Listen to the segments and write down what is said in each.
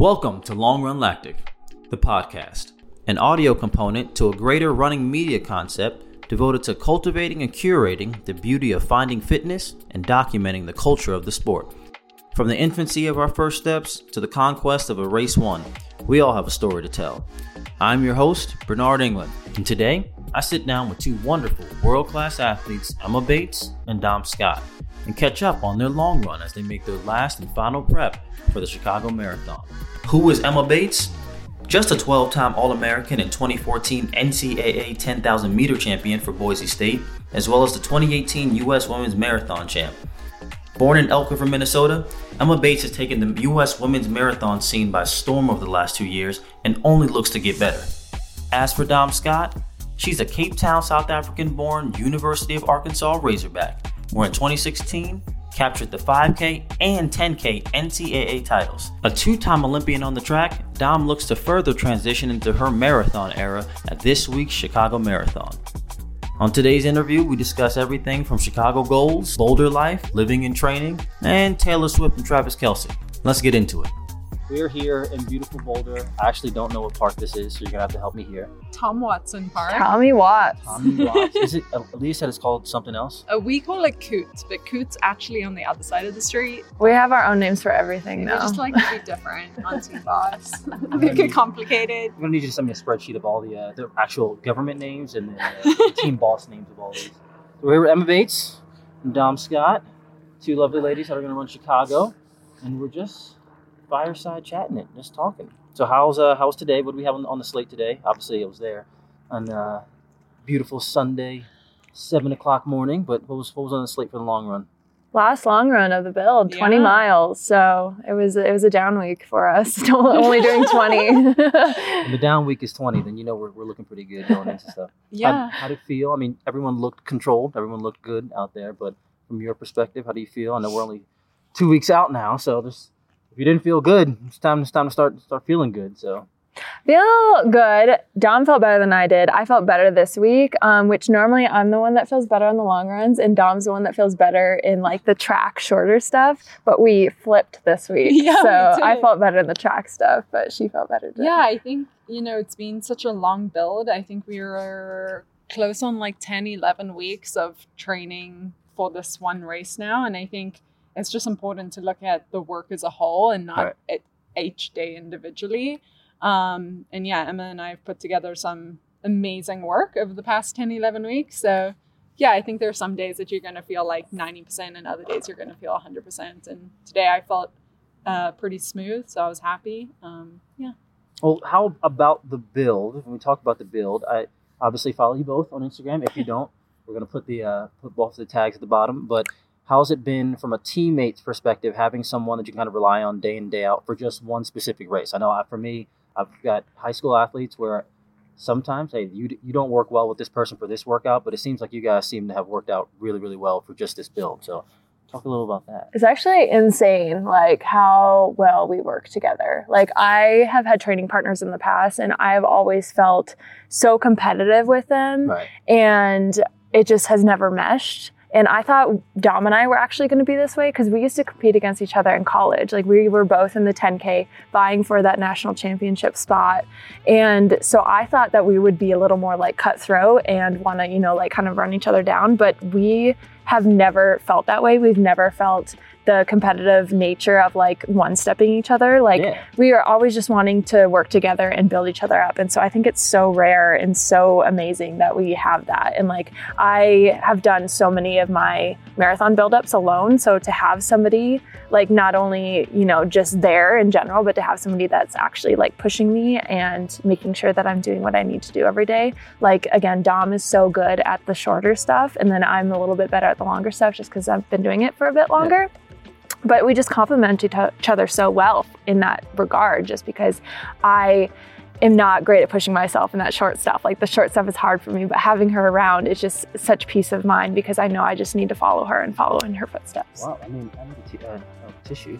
Welcome to Long Run Lactic, the podcast, an audio component to a greater running media concept devoted to cultivating and curating the beauty of finding fitness and documenting the culture of the sport. From the infancy of our first steps to the conquest of a race won, we all have a story to tell. I'm your host, Bernard England, and today I sit down with two wonderful world class athletes, Emma Bates and Dom Scott, and catch up on their long run as they make their last and final prep for the Chicago Marathon. Who is Emma Bates? Just a 12 time All American and 2014 NCAA 10,000 meter champion for Boise State, as well as the 2018 U.S. Women's Marathon champ. Born in Elk River, Minnesota, Emma Bates has taken the U.S. women's marathon scene by storm over the last two years and only looks to get better. As for Dom Scott, She's a Cape Town, South African born University of Arkansas Razorback, where in 2016 captured the 5K and 10K NCAA titles. A two time Olympian on the track, Dom looks to further transition into her marathon era at this week's Chicago Marathon. On today's interview, we discuss everything from Chicago goals, Boulder life, living and training, and Taylor Swift and Travis Kelce. Let's get into it. We're here in beautiful Boulder. I actually don't know what park this is, so you're gonna have to help me here. Tom Watson Park. Tommy Watts. Tommy Watts. is it? Elise said it's called something else. Uh, we call it Coots, but Coots actually on the other side of the street. We have our own names for everything We now. just like to be different on Team Boss. Make it complicated. I'm gonna need you to send me a spreadsheet of all the uh, the actual government names and then uh, the team boss names of all these. So we're here with Emma Bates and Dom Scott, two lovely ladies that are gonna run Chicago, and we're just fireside chatting it, just talking. So how's uh how's today? What do we have on, on the slate today? Obviously, it was there on uh, beautiful Sunday, seven o'clock morning. But what was what was on the slate for the long run? Last long run of the build, 20 miles. So it was it was a down week for us. Only doing 20. The down week is twenty, then you know we're, we're looking pretty good going into stuff. Yeah. How, how did it feel? I mean, everyone looked controlled. Everyone looked good out there. But from your perspective, how do you feel? I know we're only two weeks out now, so there's if you didn't feel good, it's time. It's time to start start feeling good. So Feel good. Dom felt better than I did. I felt better this week, um, which normally I'm the one that feels better on the long runs, and Dom's the one that feels better in like the track shorter stuff. But we flipped this week, Yeah, we so I felt better in the track stuff, but she felt better. Today. Yeah, I think, you know, it's been such a long build. I think we were close on like 10, 11 weeks of training for this one race now. And I think it's just important to look at the work as a whole and not Right. at each day individually. Um, and yeah, Emma and I have put together some amazing work over the past 10, 11 weeks. So yeah, I think there are some days that you're going to feel like 90% and other days you're going to feel 100%. And today I felt uh, pretty smooth, so I was happy. Um, yeah. Well, how about the build? When we talk about the build, I obviously follow you both on Instagram. If you don't, we're gonna put the uh, put both the tags at the bottom. But how's it been from a teammate's perspective, having someone that you kind of rely on day in day out for just one specific race? I know uh, for me, I've got high school athletes where sometimes, hey, you you don't work well with this person for this workout, but it seems like you guys seem to have worked out really really well for just this build. So talk a little about that. It's actually insane, like how well we work together. Like I have had training partners in the past, and I've always felt so competitive with them, Right. and it just has never meshed. And I thought Dom and I were actually going to be this way because we used to compete against each other in college. Like we were both in the 10K vying for that national championship spot. And so I thought that we would be a little more like cutthroat and want to, you know, like kind of run each other down. But we have never felt that way. We've never felt the competitive nature of like one stepping each other. Like yeah. we are always just wanting to work together and build each other up. And so I think it's so rare and so amazing that we have that. And like I have done so many of my marathon buildups alone. So to have somebody like not only, you know, just there in general, but to have somebody that's actually like pushing me and making sure that I'm doing what I need to do every day. Like again, Dom is so good at the shorter stuff. And then I'm a little bit better at the longer stuff just because I've been doing it for a bit longer but we just complement each each other so well in that regard just because i am not great at pushing myself in that short stuff like the short stuff is hard for me but having her around is just such peace of mind because i know i just need to follow her and follow in her footsteps Wow. I mean, I need a t- uh, oh, tissue.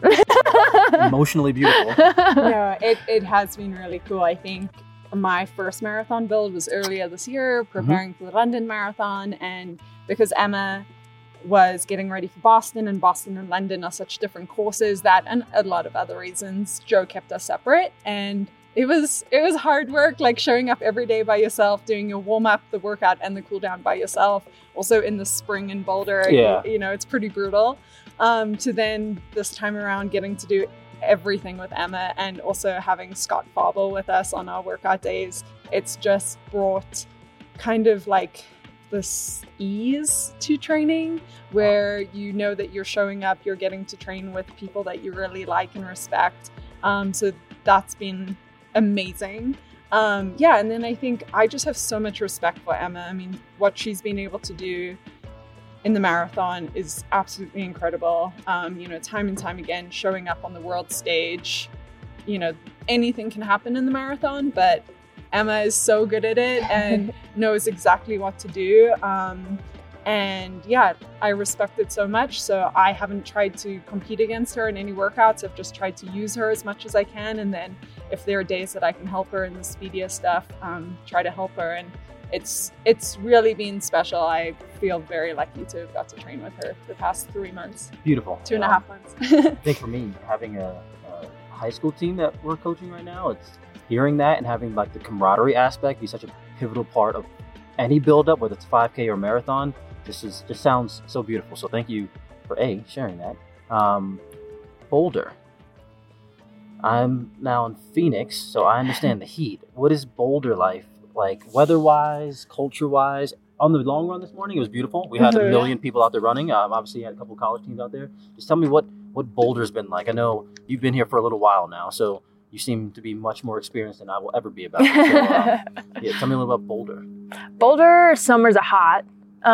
Emotionally beautiful. no, it, it has been really cool. I think my first marathon build was earlier this year, preparing for the London Marathon. And because Emma was getting ready for Boston, and Boston and London are such different courses that, and a lot of other reasons, Joe kept us separate. And it was it was hard work, like showing up every day by yourself, doing your warm up, the workout, and the cool down by yourself. Also in the spring in Boulder, Yeah. you, you know, it's pretty brutal. Um, to then this time around getting to do everything with Emma and also having Scott Fauble with us on our workout days, it's just brought kind of like this ease to training where you know that you're showing up, you're getting to train with people that you really like and respect. Um, so that's been amazing. Um, yeah, and then I think I just have so much respect for Emma. I mean, what she's been able to do in the marathon is absolutely incredible. Um, you know, time and time again, showing up on the world stage. You know, anything can happen in the marathon, but Emma is so good at it and knows exactly what to do. Um, and yeah, I respect it so much. So I haven't tried to compete against her in any workouts. I've just tried to use her as much as I can. And then if there are days that I can help her in the speedier stuff, um, try to help her. And it's it's really been special. I feel very lucky to have got to train with her the past three months, Beautiful. two and a half months. I think for me, having a, a high school team that we're coaching right now, it's hearing that and having like the camaraderie aspect be such a pivotal part of any build up, whether it's 5K or marathon. This is just sounds so beautiful. So thank you for a sharing that. Um, Boulder. I'm now in Phoenix, so I understand the heat. What is Boulder life like, weather-wise, culture-wise? On the long run this morning, it was beautiful. We had a Mhm. million people out there running. Um, obviously, had a couple college teams out there. Just tell me what what Boulder's been like. I know you've been here for a little while now, so you seem to be much more experienced than I will ever be about it. So, um, yeah, tell me a little about Boulder. Boulder summers are hot. Um,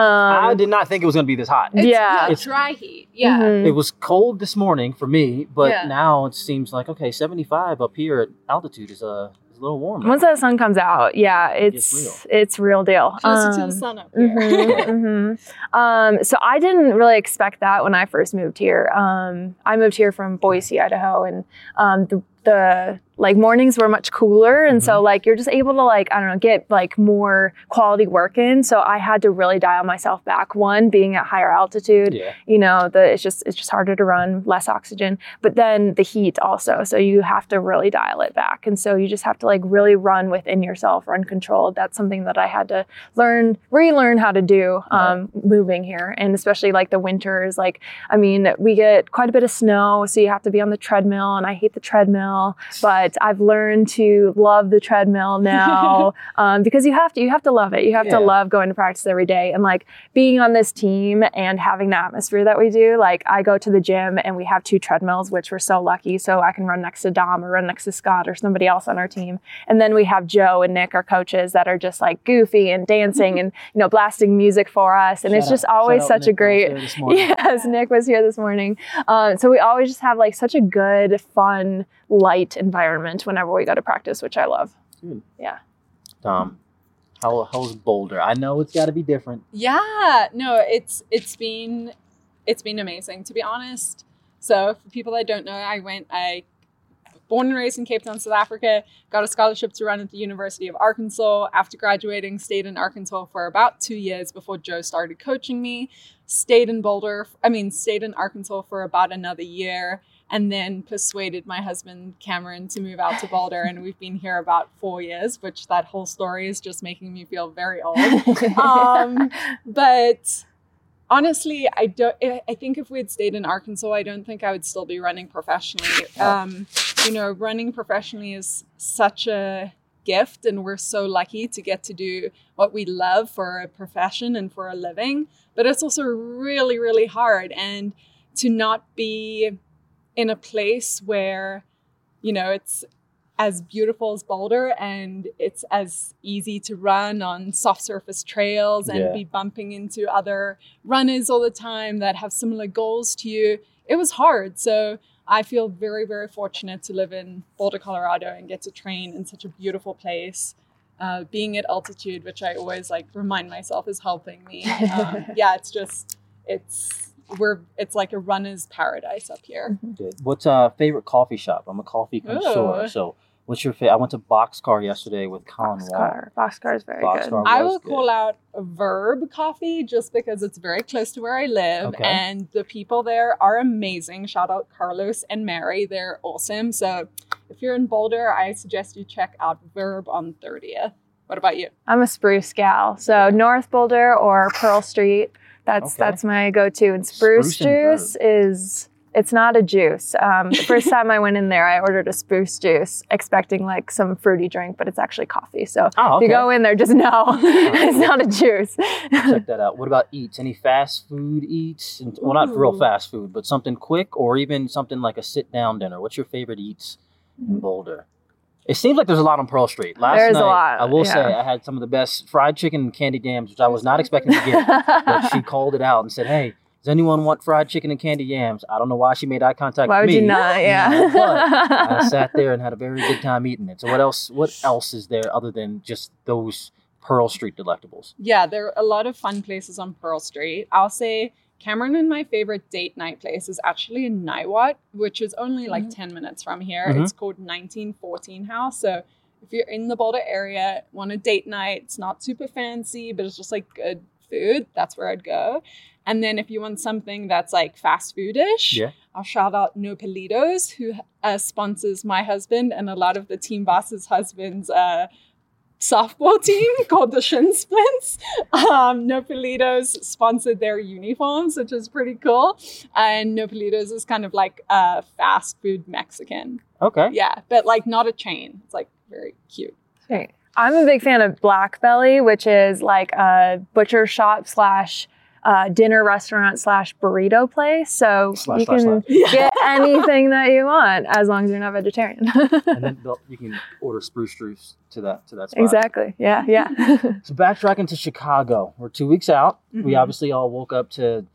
I did not think it was going to be this hot. It's- Yeah. it's It's- dry heat. Yeah. mhm. It was cold this morning for me, but Yeah. now it seems like okay, 75 up here at altitude is uh, is a little warmer. Once the sun comes out, yeah, It's it's it's real deal. Closer to Um, the sun up here. mhm, mhm. Um, so I didn't really expect that when I first moved here. Um, I moved here from Boise, Idaho, and um, the, the like mornings were much cooler, and so like you're just able to like I don't know get like more quality work in. So I had to really dial myself back. One being at higher altitude, yeah, you know the it's just it's just harder to run less oxygen but then the heat also so you have to really dial it back and so you just have to like really run within yourself run controlled that's something that i had to learn relearn how to do um, moving here and especially like the winters like i mean we get quite a bit of snow so you have to be on the treadmill and i hate the treadmill but i've learned to love the treadmill now um, because you have to you have to love it you have Yeah. to love going to practice every day and like being on this team and having the atmosphere that we do, like I go to the gym and we have two treadmills, which we're so lucky. So I can run next to Dom or run next to Scott or somebody else on our team. And then we have Joe and Nick, our coaches, that are just like goofy and dancing and, you know, blasting music for us. And it's just out- always shout such a Nick great, there this morning. Yes, Nick was here this morning. Um, so we always just have like such a good, fun, light environment whenever we go to practice, which I love. Good. Yeah. Dom, how how's Boulder? I know it's got to be different. Yeah, no, it's it's been it's been amazing to be honest. So for people that don't know, I went I born and raised in Cape Town, South Africa, got a scholarship to run at the University of Arkansas. After graduating, stayed in Arkansas for about 2 years before Joe started coaching me. Stayed in Boulder, I mean, stayed in Arkansas for about another year and then persuaded my husband Cameron to move out to Boulder and we've been here about 4 years, which that whole story is just making me feel very old um, but honestly, I don't. I I think if we had stayed in Arkansas, I don't think I would still be running professionally. Um, you know, running professionally is such a gift, and we're so lucky to get to do what we love for a profession and for a living. But it's also really, really hard, and to not be in a place where, you know, it's as beautiful as Boulder and it's as easy to run on soft surface trails and Yeah. be bumping into other runners all the time that have similar goals to you. It was hard. So I feel very, very fortunate to live in Boulder, Colorado and get to train in such a beautiful place. Uh, being at altitude, which I always like remind myself is helping me. Um, yeah, it's just, it's, we're, it's like a runner's paradise up here. Good. What's uh favorite coffee shop? I'm a coffee connoisseur, Ooh. so What's your favorite? I went to Boxcar yesterday with Colin Wall. Boxcar. Boxcar is very Boxcar. good. I will good. call out Verb Coffee just because it's very close to where I live Okay. and the people there are amazing. Shout out Carlos and Mary. They're awesome. So if you're in Boulder, I suggest you check out Verb on 30th. What about you? I'm a spruce gal. So North Boulder or Pearl Street. That's Okay. that's my go-to. And spruce, Spruce and juice is it's not a juice. Um, the first time I went in there, I ordered a spruce juice, expecting like some fruity drink, but it's actually coffee. So Oh, if you go in there, just know it's not a juice. Check that out. What about eats? Any fast food eats? Well, not real fast food, but something quick or even something like a sit down dinner. What's your favorite eats in Boulder? It seems like there's a lot on Pearl Street. Last There's a night, lot, I will say. I had some of the best fried chicken and candy yams, which I was not expecting to get. but she called it out and said, "Hey, does anyone want fried chicken and candy yams?" I don't know why she made eye contact Why with would me. you not? Yeah. but I sat there and had a very good time eating it. So what else? What else is there other than just those Pearl Street delectables? Yeah, there are a lot of fun places on Pearl Street. I'll say Cameron and my favorite date night place is actually in Niwot, which is only like 10 minutes from here. Mhm. It's called 1914 House. So if you're in the Boulder area, want a date night, it's not super fancy, but it's just like good food, that's where I'd go. And then if you want something that's like fast foodish, Yeah. I'll shout out No Pelitos, who uh, sponsors my husband and a lot of the team boss's husbands' uh, softball team called the Shin Splints. Um, no Pelitos sponsored their uniforms, which is pretty cool. And No Pelitos is kind of like a fast food Mexican. Okay. Yeah, but like not a chain. It's like very cute. Great. I'm a big fan of Black Belly, which is like a butcher shop slash uh, dinner restaurant slash burrito place. So Slash, you slash, can slash. get anything that you want as long as you're not vegetarian. and then you can order spruce juice to that to that spot. exactly. Yeah. Yeah. So backtracking to Chicago, we're two weeks out. We Mhm. obviously all woke up to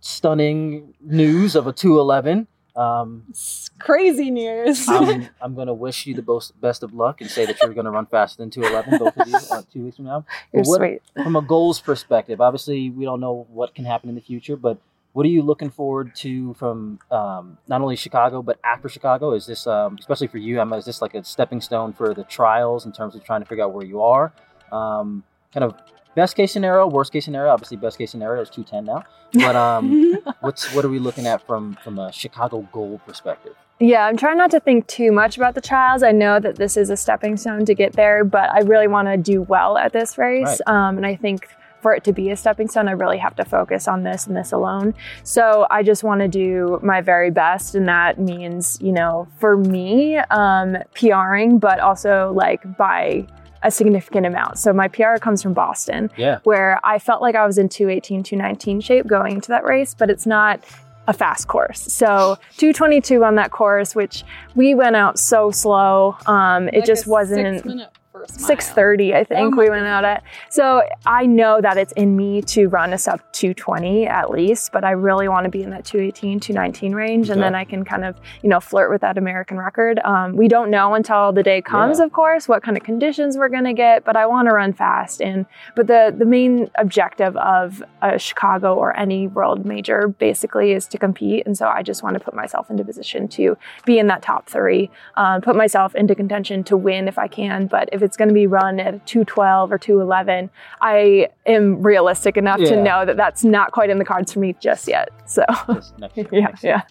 stunning news of a 211. Um, It's crazy news. I'm, I'm going to wish you the most, best of luck and say that you're going to run faster than 211, both of you, uh, two weeks from now. you're what- sweet. From a goals perspective, obviously we don't know what can happen in the future, but what are you looking forward to from um, not only Chicago but after Chicago? Is this, um, especially for you, Emma, is this like a stepping stone for the trials in terms of trying to figure out where you are? Um, kind of best case scenario, worst case scenario. Obviously, best case scenario is two ten now. But um, what's what are we looking at from from a Chicago goal perspective? Yeah, I'm trying not to think too much about the trials. I know that this is a stepping stone to get there, but I really want to do well at this race. Um, and I think for it to be a stepping stone, I really have to focus on this and this alone. So I just want to do my very best. And that means, you know, for me, um, PRing, but also like by a significant amount. So my PR comes from Boston Yeah, where I felt like I was in 218, 219 shape going into that race, but it's not a fast course. So 222 on that course, which we went out so slow. Um, it Like just a wasn't. Six-minute first 630 i think Oh we went out at so i know that it's in me to run a sub 220 at least but i really want to be in that 218 219 range and Okay. then i can kind of you know flirt with that american record um, we don't know until the day comes Yeah. of course what kind of conditions we're going to get but i want to run fast and but the the main objective of a chicago or any world major basically is to compete and so i just want to put myself into position to be in that top three um, put myself into contention to win if I can. But if it's going to be run at a 212 or 211, I am realistic enough Yeah. to know that that's not quite in the cards for me just yet. So, Just yeah, yeah.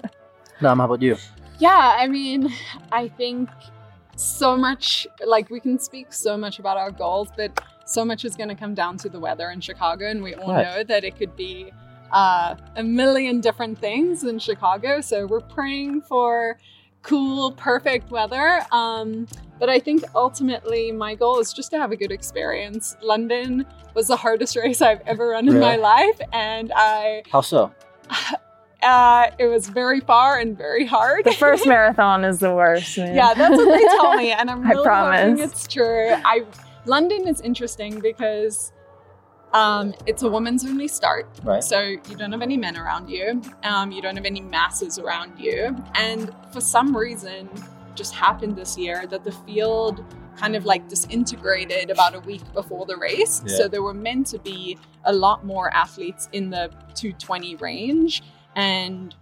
Nam, how about you? Yeah, I mean, I think so much, like, we can speak so much about our goals, but so much is going to come down to the weather in Chicago. And we all Right. know that it could be uh, a million different things in Chicago. So we're praying for cool, perfect weather. Um, but I think ultimately my goal is just to have a good experience. London was the hardest race I've ever run in my life. And I, How so? uh, it was very far and very hard. The first marathon is the worst. man. Yeah, that's what they tell me, and I'm I really hoping it's true. I London is interesting because um, it's a women's only start, Right. so you don't have any men around you, um, you don't have any masses around you, and for some reason, just happened this year that the field kind of like disintegrated about a week before the race. Yeah. So there were meant to be a lot more athletes in the 220 range, and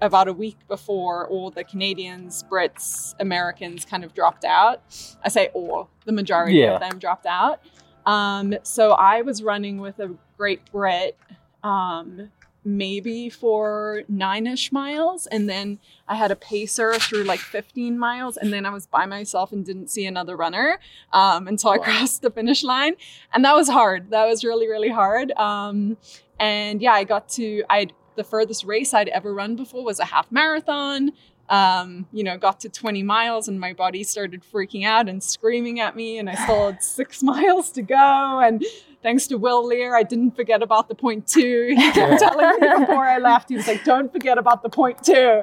about a week before all the Canadians, Brits, Americans kind of dropped out. I say all, the majority Yeah. of them dropped out. Um, so I was running with a great Brit, um, maybe for nine ish miles. And then I had a pacer through like 15 miles. And then I was by myself and didn't see another runner um, until I crossed the finish line. And that was hard. That was really, really hard. Um, and yeah, I got to, I the furthest race I'd ever run before was a half marathon. Um, you know, got to 20 miles and my body started freaking out and screaming at me, and I still had six miles to go. And thanks to Will Lear, I didn't forget about the point two. He kept telling me before I left, he was like, "Don't forget about the point two.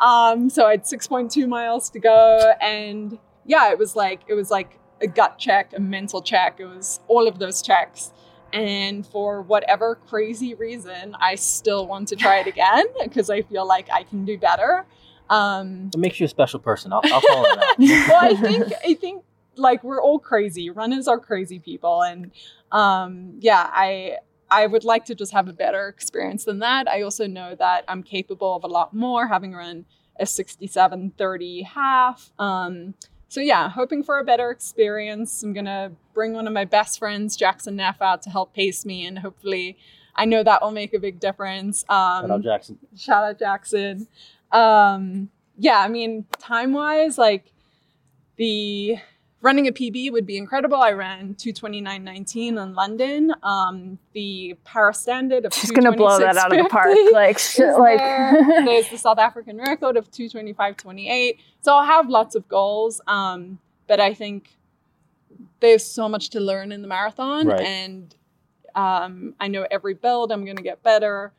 Um, so I had 6.2 miles to go, and yeah, it was like it was like a gut check, a mental check. It was all of those checks. And for whatever crazy reason, I still want to try it again because I feel like I can do better. Um, It makes you a special person. I'll, I'll call it that. well, I think I think like we're all crazy. Runners are crazy people, and um, yeah, I I would like to just have a better experience than that. I also know that I'm capable of a lot more, having run a 67:30 half. Um, so yeah, hoping for a better experience. I'm gonna bring one of my best friends, Jackson Neff, out to help pace me, and hopefully, I know that will make a big difference. Um, Shout out Jackson. shout out Jackson. Um, yeah, I mean, time wise, like the running a PB would be incredible. I ran 229.19 in London. Um, the Paris standard of She's gonna blow that out of the park. Like, shit, like there. there's the South African record of 225.28. So I'll have lots of goals. Um, but I think there's so much to learn in the marathon, Right. and um, I know every build I'm going to get better.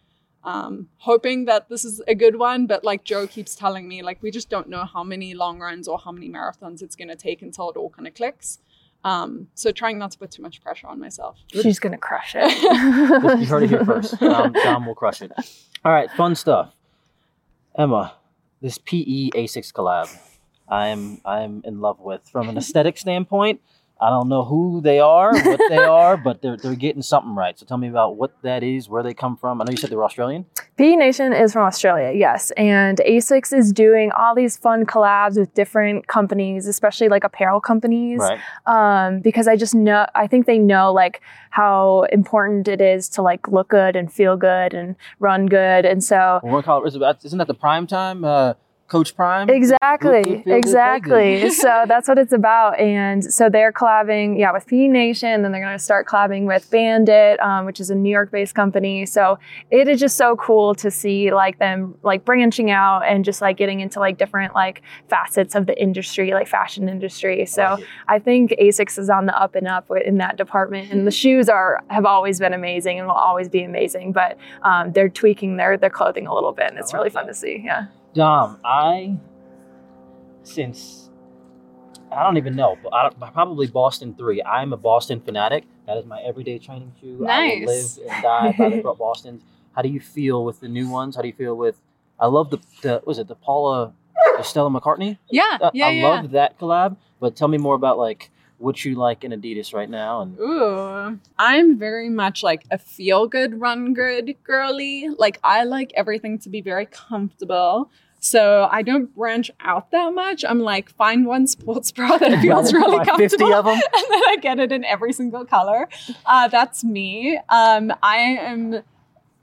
Um, hoping that this is a good one, but like Joe keeps telling me, like we just don't know how many long runs or how many marathons it's going to take until it all kind of clicks. Um, so trying not to put too much pressure on myself. she's gonna crush it. you it. heard it here first. Dom, Dom will crush it. All right, fun stuff. Emma, this PE ASICS collab, I'm I'm in love with. From an aesthetic standpoint, I don't know who they are, what they are, but they're they're getting something right. So tell me about what that is, where they come from. I know you said they were Australian. PE Nation is from Australia, yes. And ASICS is doing all these fun collabs with different companies, especially like apparel companies. Right. Um, because I just know, I think they know like how important it is to like look good and feel good and run good. And so, Well, we're call it, isn't that the prime time? Uh, Coach Prime. Exactly, exactly. so that's what it's about. And so they're collabing, yeah, with PE Nation. Then they're going to start collabing with Bandit, um, which is a New York-based company. So it is just so cool to see like them like branching out and just like getting into like different like facets of the industry, like fashion industry. So Like. I think Asics is on the up and up in that department, and the shoes are have always been amazing and will always be amazing. But um, they're tweaking their their clothing a little bit, and it's like really fun that. to see. Yeah. Dom, I since I don't even know, but I, probably Boston three. I'm a Boston fanatic. That is my everyday training shoe. Nice. I live and die by the Boston's. How do you feel with the new ones? How do you feel with? I love the the was it the Paula, the Stella McCartney. Yeah, Uh, yeah, I yeah. love that collab. But tell me more about like what you like in Adidas right now and Ooh, I'm very much like a feel good, run good girly. Like, I like everything to be very comfortable. So I don't branch out that much. I'm like, find one sports bra that feels really comfortable. 50 of them. and then I get it in every single color. Uh, that's me. Um, I am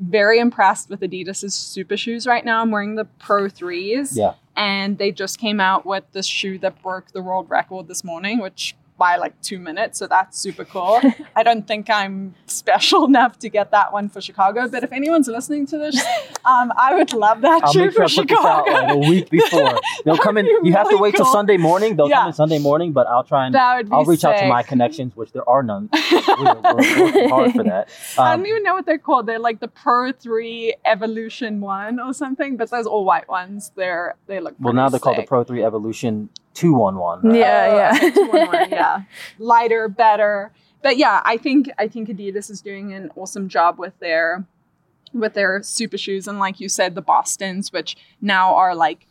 very impressed with Adidas's super shoes right now. I'm wearing the Pro 3s. Yeah. And they just came out with this shoe that broke the world record this morning, which by like two minutes. So that's super cool. I don't think I'm special enough to get that one for Chicago. But if anyone's listening to this, um, I would love that I'll shoe make sure I for put this out like a week before. They'll come in. That'd You have to really wait till. Sunday morning. They'll Yeah. come in Sunday morning, but I'll try and that would be I'll reach out to my connections, which there are none. We're, we're hard for that. I Um, don't even know what they're called. They're like the Pro 3 Evolution 1 or something, but those all white ones, they're they look well, now they're called the. Pro 3 Evolution 211. Yeah. Oh, okay, 211, yeah. Lighter, better. But yeah, I think I think Adidas is doing an awesome job with their with their super shoes and like you said the Bostons which now are like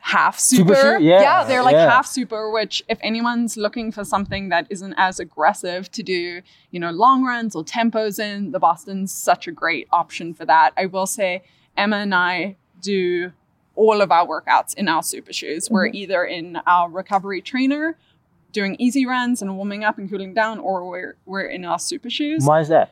half Super super. shoe? Yeah, they're like yeah. half super which if anyone's looking for something that isn't as aggressive to do, you know, long runs or tempos in, the Boston's such a great option for that. I will say Emma and I do all of our workouts in our super shoes. We're Mhm. either in our recovery trainer doing easy runs and warming up and cooling down, or we're we're in our super shoes. Why is that?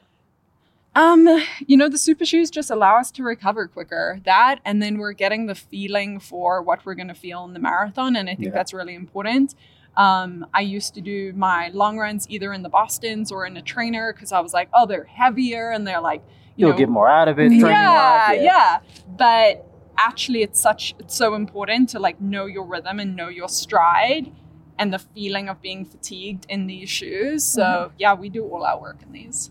Um, you know, the super shoes just allow us to recover quicker. That, and then we're getting the feeling for what we're going to feel in the marathon, and I think Yeah. that's really important. Um, I used to do my long runs either in the Boston's or in a trainer because I was like, oh, they're heavier and they're like, you You'll know, get more out of it. training yeah, yeah, But actually, it's such it's so important to like know your rhythm and know your stride and the feeling of being fatigued in these shoes. So Mm-hmm. yeah, we do all our work in these.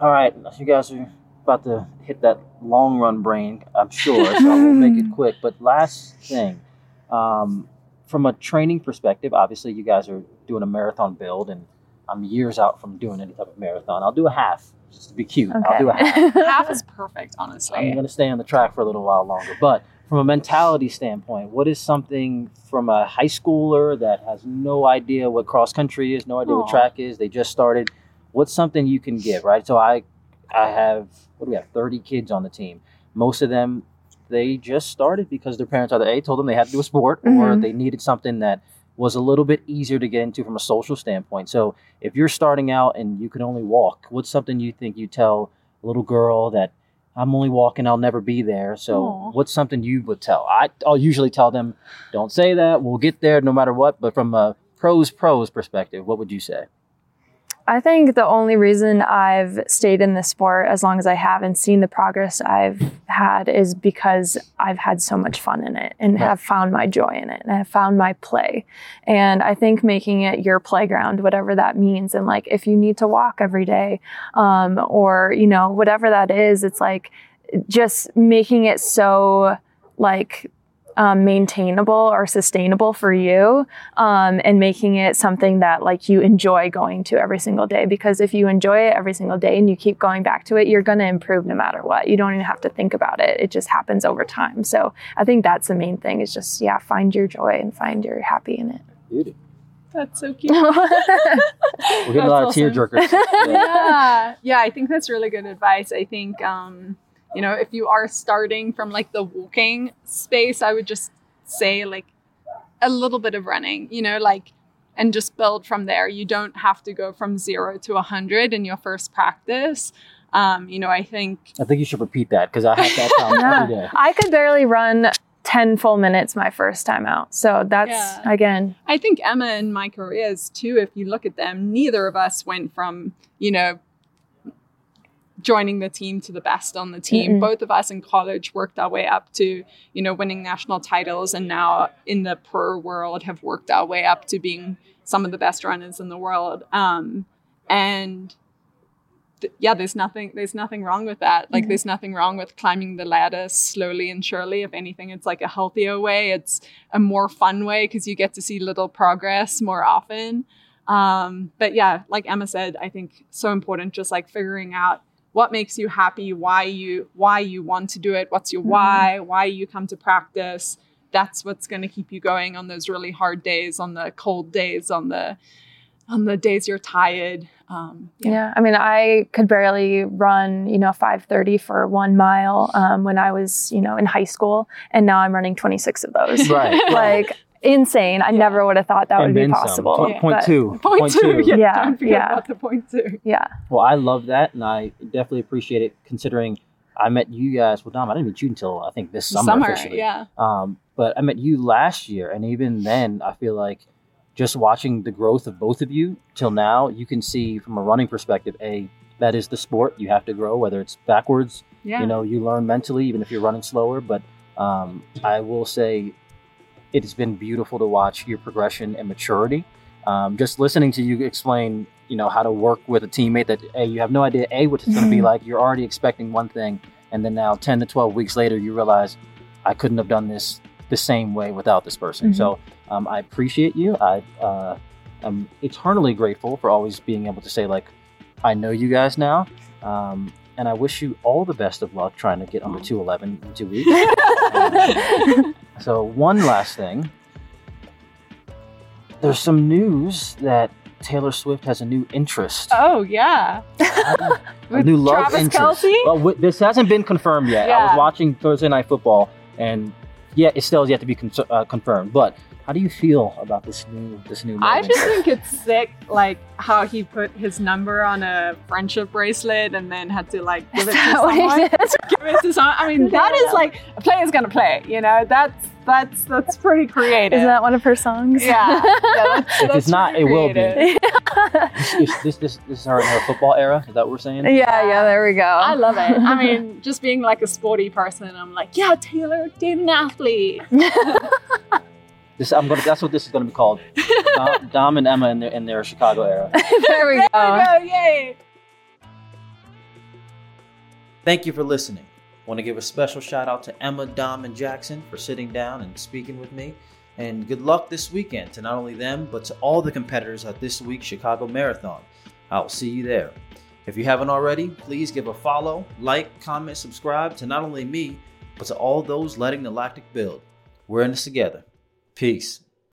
All right, you guys are about to hit that long run brain, I'm sure. So we'll make it quick. But last thing, um, from a training perspective, obviously you guys are doing a marathon build, and I'm years out from doing any type of marathon. I'll do a half just to be cute. I'll do a half. Half is perfect, honestly. I'm going to stay on the track for a little while longer. But from a mentality standpoint, what is something from a high schooler that has no idea what cross country is, no idea what track is, they just started? What's something you can give, right? So I, I have what do we have? Thirty kids on the team. Most of them, they just started because their parents either a told them they had to do a sport or Mhm. they needed something that was a little bit easier to get into from a social standpoint. So if you're starting out and you can only walk, what's something you think you tell a little girl that I'm only walking, I'll never be there. So Aw. what's something you would tell? I, I'll usually tell them, don't say that. We'll get there no matter what. But from a pros pros perspective, what would you say? I think the only reason I've stayed in this sport as long as I have and seen the progress I've had is because I've had so much fun in it and have found my joy in it and have found my play. And I think making it your playground, whatever that means, and like if you need to walk every day, um, or you know whatever that is, it's like just making it so like um, maintainable or sustainable for you um, and making it something that like you enjoy going to every single day because if you enjoy it every single day and you keep going back to it you're going to improve no matter what you don't even have to think about it it just happens over time so i think that's the main thing is just yeah find your joy and find your happy in it Beauty. That's so cute. We're getting a lot That's of tear tearjerkers. Yeah. yeah, yeah. I think that's really good advice. I think, um, you know, if you are starting from like the walking space, I would just say like a little bit of running. You know, like and just build from there. You don't have to go from zero to a hundred in your first practice. Um, you know, I think I think you should repeat that because I have that problem Yeah. every day. i could barely run 10 full minutes my first time out so that's Yeah. again I think Emma and my careers too, if you look at them, neither of us went from, you know, joining the team to the best on the team. Mm-mm. Both of us in college worked our way up to, you know, winning national titles and now in the pro world have worked our way up to being some of the best runners in the world. Um, and th- yeah, there's nothing there's nothing wrong with that. Like Mhm. there's nothing wrong with climbing the ladder slowly and surely. If anything, it's like a healthier way. It's a more fun way because you get to see little progress more often. Um, but yeah, like Emma said, I think so important just like figuring out what makes you happy, why you why you want to do it, what's your Mhm. why, why you come to practice. That's what's going to keep you going on those really hard days, on the cold days, on the on the days you're tired. Um, Yeah. I mean, I could barely run, you know, 530 for one mile um, when I was, you know, in high school. And now I'm running 26 of those. Right. like insane. I Yeah. never would have thought that And would be then some. possible. Point- Yeah. point two. Point, two. Yeah, Yeah, don't forget yeah. about the point two. Yeah. Well, I love that, and I definitely appreciate it considering I met you guys. Well, Dom, I didn't meet you until I think this summer, officially. yeah. Um, but I met you last year, and even then, I feel like just watching the growth of both of you till now, you can see from a running perspective, a that is the sport. You have to grow, whether it's backwards. Yeah. You know, you learn mentally, even if you're running slower. But um, I will say, it has been beautiful to watch your progression and maturity. Um, just listening to you explain, you know, how to work with a teammate that a you have no idea a what it's going to be like. You're already expecting one thing, and then now ten to twelve weeks later, you realize I couldn't have done this the same way without this person. Mhm. So um, I appreciate you. I uh, am eternally grateful for always being able to say like, I know you guys now, um, and I wish you all the best of luck trying to get under two eleven in two weeks. So one last thing. There's some news that Taylor Swift has a new interest. oh yeah. a new love Travis interest. Kelce? Well, w- this hasn't been confirmed yet. I was watching Thursday Night Football, and yeah, it still has yet to be con- uh, confirmed. But how do you feel about this new this new? I just think it's sick, like how he put his number on a friendship bracelet and then had to like give it Is to that what he someone. give it to someone. I mean, that is like a player's gonna play. You know, that's that's that's pretty creative. Isn't that one of her songs? yeah, yeah that's, If it's not, pretty it will be. this, this this this is our, our football era. Is that what we're saying? yeah, yeah, there we go. I love it. I mean, just being like a sporty person, I'm like, yeah, Taylor, date an athlete. This I'm gonna. That's what this is gonna be called. Dom, Dom and Emma in their in their Chicago era. there we There we go. go, yay! Thank you for listening. Want to give a special shout out to Emma, Dom, and Jackson for sitting down and speaking with me. And good luck this weekend to not only them, but to all the competitors at this week's Chicago Marathon. I'll see you there. If you haven't already, please give a follow, like, comment, subscribe to not only me, but to all those letting the lactic build. We're in this together. Peace.